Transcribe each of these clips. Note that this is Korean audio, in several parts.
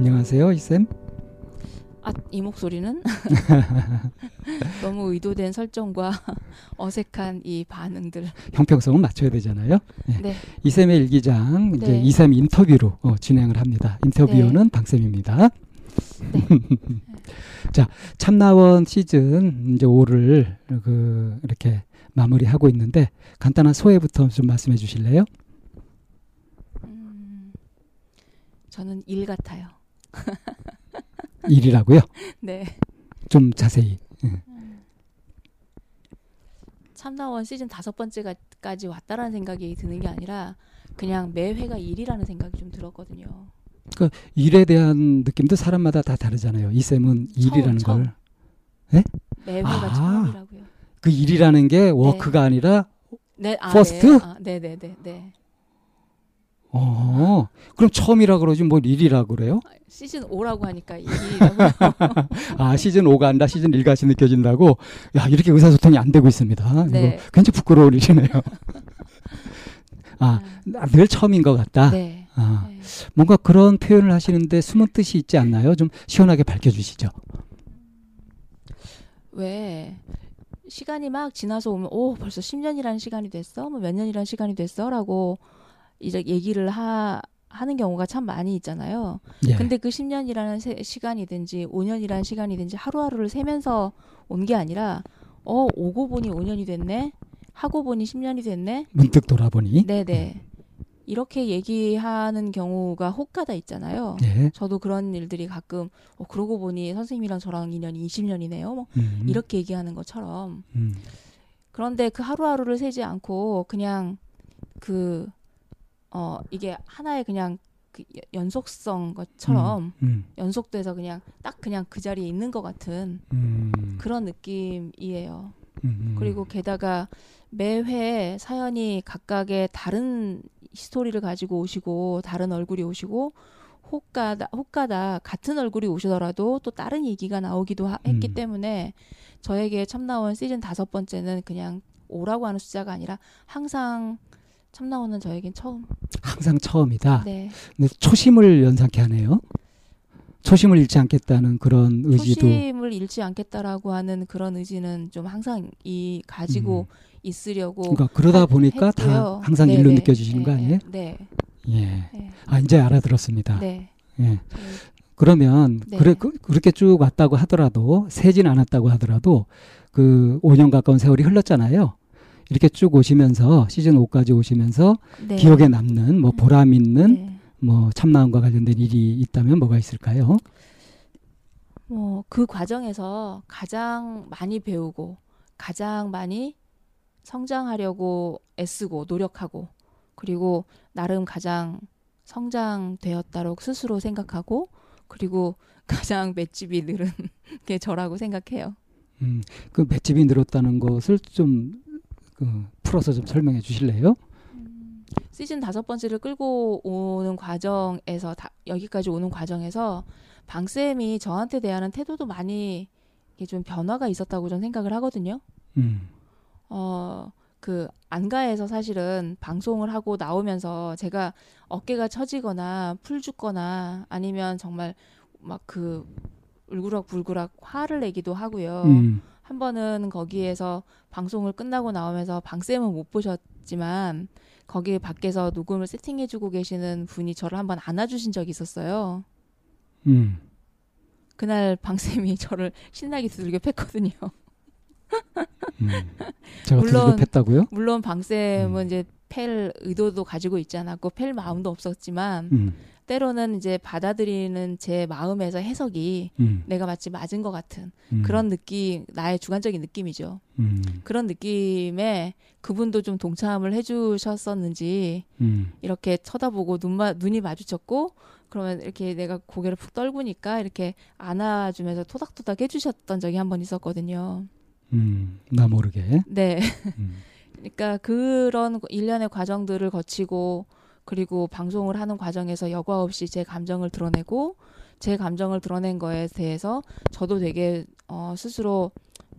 안녕하세요, 이쌤. 아, 이 목소리는 너무 의도된 설정과 어색한 이 반응들. 형평성은 맞춰야 되잖아요. 네. 네. 이쌤의 일기장 이제 네. 이쌤 인터뷰로 어, 진행을 합니다. 인터뷰는 방쌤입니다. 네. 자, 참나원 시즌 이제 5를 그 이렇게 마무리하고 있는데 간단한 소회부터 좀 말씀해 주실래요? 음, 저는 일 같아요. 일이라고요? 네. 좀 자세히. 참나원 시즌 다섯 번째까지 왔다라는 생각이 드는 게 아니라 그냥 매 회가 일이라는 생각이 좀 들었거든요. 일에 대한 느낌도 사람마다 다 다르잖아요. 이 쌤은 일이라는 처음. 걸. 매 회가 아. 처음이라고요. 그 일이라는 게 워크가 아니라 네, 아, first? 네, 아, 네, 네, 네, 네. 어. 그럼 처음이라 그러지 뭘 일이라 그래요? 시즌 5라고 하니까 일이라고요. 아, 시즌 5가 아니라 시즌 1 같이 느껴진다고? 야, 이렇게 의사소통이 안 되고 있습니다. 네. 이거 굉장히 부끄러운 일이네요. 아, 늘 처음인 것 같다. 네. 아, 네. 뭔가 그런 표현을 하시는데 숨은 뜻이 있지 않나요? 좀 시원하게 밝혀주시죠. 왜 시간이 막 지나서 오면 오 벌써 10년이라는 시간이 됐어 뭐 몇 년이라는 시간이 됐어 라고 이제 얘기를 하 하는 경우가 참 많이 있잖아요. 예. 근데 그 10년이라는 세, 시간이든지 5년이라는 시간이든지 하루하루를 세면서 온 게 아니라 어 오고 보니 5년이 됐네 하고 보니 10년이 됐네 문득 돌아보니. 네 네 이렇게 얘기하는 경우가 혹가다 있잖아요. 예. 저도 그런 일들이 가끔 어, 그러고 보니 선생님이랑 저랑 인연이 20년이네요. 뭐 음, 이렇게 얘기하는 것처럼 음, 그런데 그 하루하루를 세지 않고 그냥 그 어 이게 하나의 그냥 그 여- 연속성 것처럼 음, 연속돼서 그냥 딱 그냥 그 자리에 있는 것 같은 음, 그런 느낌이에요. 음, 음. 그리고 게다가 매회 사연이 각각의 다른 스토리를 가지고 오시고 다른 얼굴이 오시고 혹가다 혹가다 같은 얼굴이 오시더라도 또 다른 얘기가 나오기도 하, 했기 음. 때문에 저에게 참 나온 시즌 다섯 번째는 그냥 오라고 하는 숫자가 아니라 항상 참나온은 저에겐 처음. 항상 처음이다. 네. 근데 초심을 연상케 하네요. 초심을 잃지 않겠다는 그런 의지도 초심을 잃지 않겠다라고 하는 그런 의지는 좀 항상 이 가지고 있으려고. 그러니까 그러다 하- 보니까 다 했고요. 항상 네, 일로 네. 느껴지시는 거 네, 아니에요? 네. 예. 네. 아 이제 알아들었습니다. 네. 예. 그러면 네. 그래 그, 그렇게 쭉 왔다고 하더라도 세진 않았다고 하더라도 그 5년 가까운 세월이 흘렀잖아요. 이렇게 쭉 오시면서 시즌 5까지 오시면서 네. 기억에 남는 뭐 보람 있는 네. 뭐 참나원과 관련된 일이 있다면 뭐가 있을까요? 뭐 그 과정에서 가장 많이 배우고 가장 많이 성장하려고 애쓰고 노력하고 그리고 나름 가장 성장되었다고 스스로 생각하고 그리고 가장 맷집이 늘은 게 저라고 생각해요. 음, 그 맷집이 늘었다는 것을 좀 그, 풀어서 좀 설명해 주실래요? 시즌 다섯 번째를 끌고 오는 과정에서 다, 여기까지 오는 과정에서 방 쌤이 저한테 대하는 태도도 많이 좀 변화가 있었다고 저는 생각을 하거든요. 음, 어, 그 안가에서 사실은 방송을 하고 나오면서 제가 어깨가 처지거나 풀 죽거나 아니면 정말 막 그 울그락불그락 화를 내기도 하고요. 음, 한 번은 거기에서 방송을 끝나고 나오면서 방쌤은 못 보셨지만 거기 밖에서 녹음을 세팅해주고 계시는 분이 저를 한번 안아주신 적이 있었어요. 음. 그날 방쌤이 저를 신나게 두들겨 팼거든요. 음. 제가 물론- 두들겨 팼다고요? 물론 방쌤은 음. 이제 팰 의도도 가지고 있지 않았고 팰 마음도 없었지만 음, 때로는 이제 받아들이는 제 마음에서 해석이 음, 내가 마치 맞은 것 같은 음, 그런 느낌, 나의 주관적인 느낌이죠. 음, 그런 느낌에 그분도 좀 동참을 해주셨었는지 음, 이렇게 쳐다보고 눈마, 눈이 마주쳤고 그러면 이렇게 내가 고개를 푹 떨구니까 이렇게 안아주면서 토닥토닥 해주셨던 적이 한 번 있었거든요. 음, 나 모르게. 네. 음, 그러니까 그런 일련의 과정들을 거치고 그리고 방송을 하는 과정에서 여과 없이 제 감정을 드러내고 제 감정을 드러낸 거에 대해서 저도 되게 어, 스스로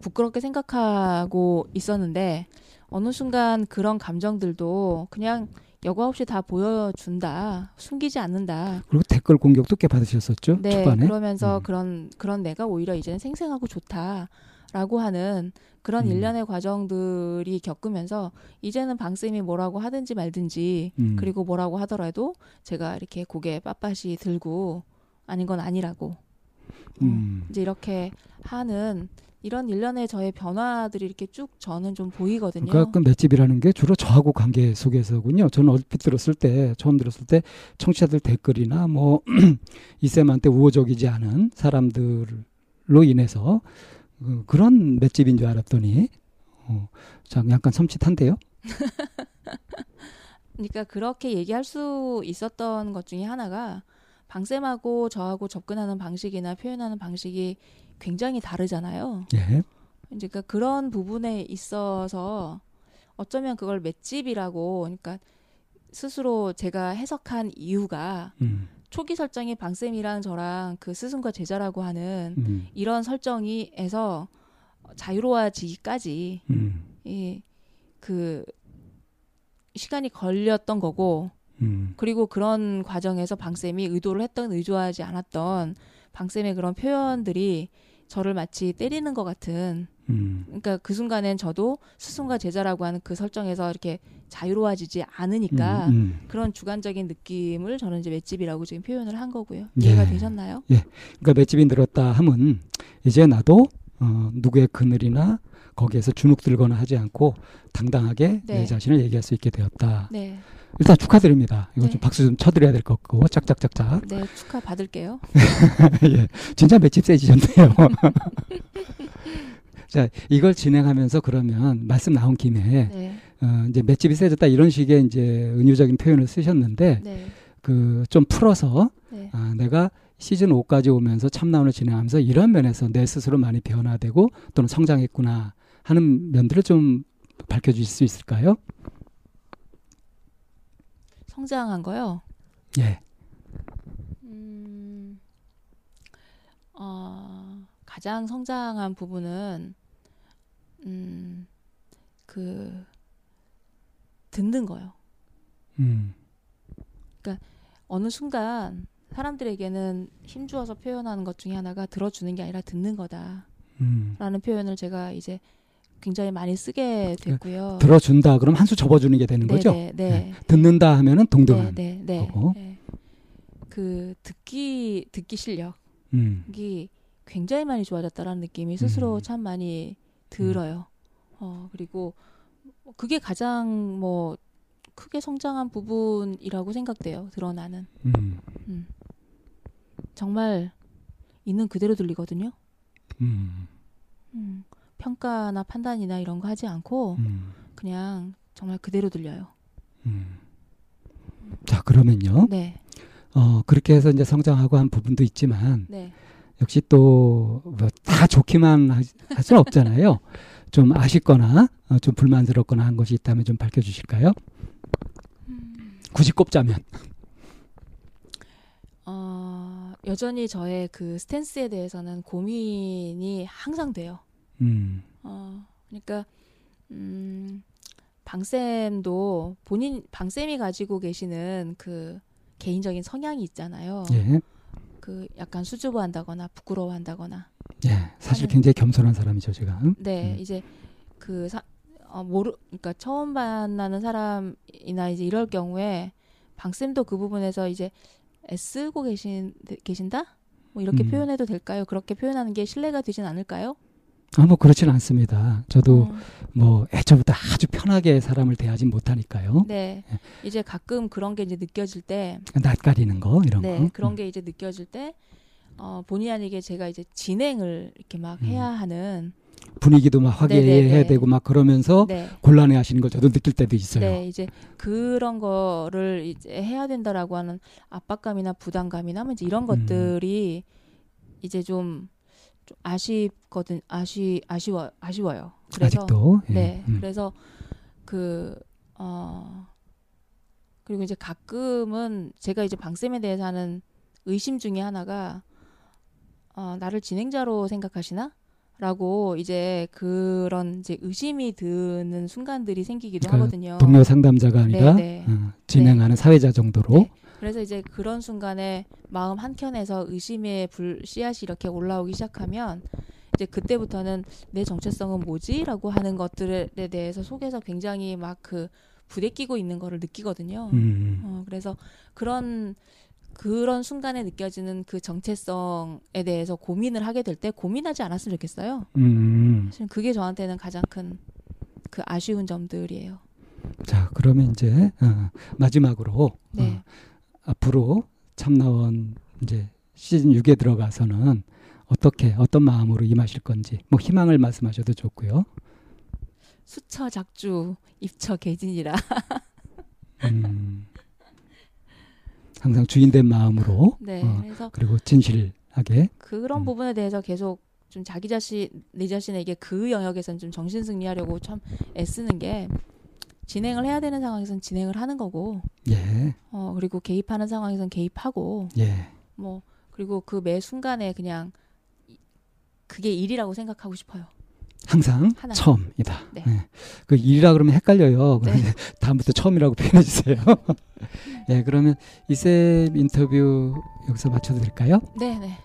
부끄럽게 생각하고 있었는데 어느 순간 그런 감정들도 그냥 여과 없이 다 보여준다 숨기지 않는다 그리고 댓글 공격도 꽤 받으셨었죠 네 초반에. 그러면서 음. 그런 그런 내가 오히려 이제는 생생하고 좋다라고 하는 그런 음. 일련의 과정들이 겪으면서 이제는 방쌤이 뭐라고 하든지 말든지 음. 그리고 뭐라고 하더라도 제가 이렇게 고개 빳빳이 들고 아닌 건 아니라고 음, 이제 이렇게 하는 이런 일련의 저의 변화들이 이렇게 쭉 저는 좀 보이거든요. 그러니까 그 맷집이라는 게 주로 저하고 관계 속에서군요. 저는 얼핏 들었을 때 처음 들었을 때 청취자들 댓글이나 뭐 이쌤한테 우호적이지 않은 사람들로 인해서 그, 그런 맷집인 줄 알았더니 어, 참 약간 섬찟한데요. 그러니까 그렇게 얘기할 수 있었던 것 중에 하나가 방쌤하고 저하고 접근하는 방식이나 표현하는 방식이 굉장히 다르잖아요. 예. 이제 그러니까 그런 부분에 있어서 어쩌면 그걸 맷집이라고 그러니까 스스로 제가 해석한 이유가 음, 초기 설정이 방쌤이랑 저랑 그 스승과 제자라고 하는 음, 이런 설정이에서 자유로워지기까지 음, 이그 시간이 걸렸던 거고 음, 그리고 그런 과정에서 방쌤이 의도를 했던 의도하지 않았던 방쌤의 그런 표현들이 저를 마치 때리는 것 같은 음, 그러니까 그 순간엔 저도 스승과 제자라고 하는 그 설정에서 이렇게 자유로워지지 않으니까 음, 음. 그런 주관적인 느낌을 저는 이제 맷집이라고 지금 표현을 한 거고요. 예. 이해가 되셨나요? 그러니까 맷집이 늘었다 함은 이제 나도 어, 누구의 그늘이나 거기에서 주눅 들거나 하지 않고 당당하게 네. 내 자신을 얘기할 수 있게 되었다. 네, 일단 축하드립니다. 이거 네. 좀 박수 좀 쳐드려야 될 것 같고 짝짝짝짝. 네 축하 받을게요. 예, 진짜 맷집 세지셨네요. 자, 이걸 진행하면서 그러면 말씀 나온 김에 네, 어, 이제 맷집이 세졌다 이런 식의 이제 은유적인 표현을 쓰셨는데 네, 그좀 풀어서 네. 아, 내가 시즌 5까지 오면서 참나원을 진행하면서 이런 면에서 내 스스로 많이 변화되고 또는 성장했구나 하는 면들을 좀 밝혀 주실 수 있을까요? 성장한 거요. 예. 음, 어, 가장 성장한 부분은 음, 그 듣는 거요. 음. 어느 순간 사람들에게는 힘주어서 표현하는 것 중에 하나가 들어주는 게 아니라 듣는 거다라는 음. 표현을 제가 이제 굉장히 많이 쓰게 됐고요. 들어준다 그럼 한 수 접어주는 게 되는 거죠. 네, 네. 듣는다 하면은 동등한. 네, 네, 네. 거고. 네. 그 듣기 듣기 실력이 음. 굉장히 많이 좋아졌다라는 느낌이 스스로 음. 참 많이 들어요. 어 그리고 그게 가장 뭐 크게 성장한 부분이라고 생각돼요. 드러나는 음. 음. 정말 있는 그대로 들리거든요. 음. 음. 평가나 판단이나 이런 거 하지 않고 음. 그냥 정말 그대로 들려요. 음. 자 그러면요. 네, 어 그렇게 해서 이제 성장하고 한 부분도 있지만 네. 역시 또뭐다 좋기만 하- 할 수는 없잖아요. 좀 아쉽거나 어, 좀 불만스럽거나 한 것이 있다면 좀 밝혀주실까요? 굳이 꼽자면. 어, 여전히 저의 그 스탠스에 대해서는 고민이 항상 돼요. 음. 어, 그러니까 음, 방쌤도 본인 방쌤이 가지고 계시는 그 개인적인 성향이 있잖아요. 예. 그 약간 수줍어한다거나 부끄러워한다거나. 예. 사실 굉장히 겸손한 사람이죠, 제가. 음? 네, 음. 이제 그 사, 어, 모르, 그러니까 처음 만나는 사람이나 이제 이럴 경우에 방 쌤도 그 부분에서 이제 애쓰고 계신 계신다? 뭐 이렇게 음. 표현해도 될까요? 그렇게 표현하는 게 신뢰가 되진 않을까요? 아, 뭐 그렇진 않습니다. 저도 음, 뭐 애초부터 아주 편하게 사람을 대하진 못하니까요. 네, 이제 가끔 그런 게 이제 느껴질 때, 낯가리는 거 이런 네, 거. 그런 음. 게 이제 느껴질 때, 어, 본의 아니게 제가 이제 진행을 이렇게 막 음. 해야 하는, 분위기도 막 화기애애해야 네네네. 되고 막 그러면서 네, 곤란해 하시는 걸 저도 느낄 때도 있어요. 네, 이제 그런 거를 이제 해야 된다라고 하는 압박감이나 부담감이나 뭐 이제 이런 음. 것들이 이제 좀, 좀 아쉽거든, 아쉬, 아쉬워, 아쉬워요. 그래서 아직도. 예. 네, 음. 그래서 그 어. 그리고 이제 가끔은 제가 이제 방쌤에 대해서 하는 의심 중에 하나가 어, 나를 진행자로 생각하시나? 라고 이제 그런 이제 의심이 드는 순간들이 생기기도 그러니까 하거든요. 동료 상담자가 아니라 네, 네. 어, 진행하는 사회자 정도로. 네. 그래서 이제 그런 순간에 마음 한켠에서 의심의 불 씨앗이 이렇게 올라오기 시작하면 이제 그때부터는 내 정체성은 뭐지라고 하는 것들에 대해서 속에서 굉장히 막 그 부대끼고 있는 거를 느끼거든요. 음. 어, 그래서 그런 그런 순간에 느껴지는 그 정체성에 대해서 고민을 하게 될 때 고민하지 않았으면 좋겠어요. 음. 사실 그게 저한테는 가장 큰 그 아쉬운 점들이에요. 자, 그러면 이제 어, 마지막으로 네. 어, 앞으로 참나원 이제 시즌 6에 들어가서는 어떻게 어떤 마음으로 임하실 건지 뭐 희망을 말씀하셔도 좋고요. 수처 작주 입처 개진이라. 음. 항상 주인된 마음으로 네. 어, 그래서 그리고 진실하게 그런 음. 부분에 대해서 계속 좀 자기 자신 내 자신에게 그 영역에선 좀 정신 승리하려고 참 애쓰는 게 진행을 해야 되는 상황에선 진행을 하는 거고 예, 어 그리고 개입하는 상황에선 개입하고 예. 뭐 그리고 그 매 순간에 그냥 이- 그게 일이라고 생각하고 싶어요. 항상 하나. 처음이다. 네. 예. 그 일이라 그러면 헷갈려요. 네. 다음부터 처음이라고 표현해 주세요. 예, 그러면 이쌤 인터뷰 여기서 마쳐도 될까요? 네, 네.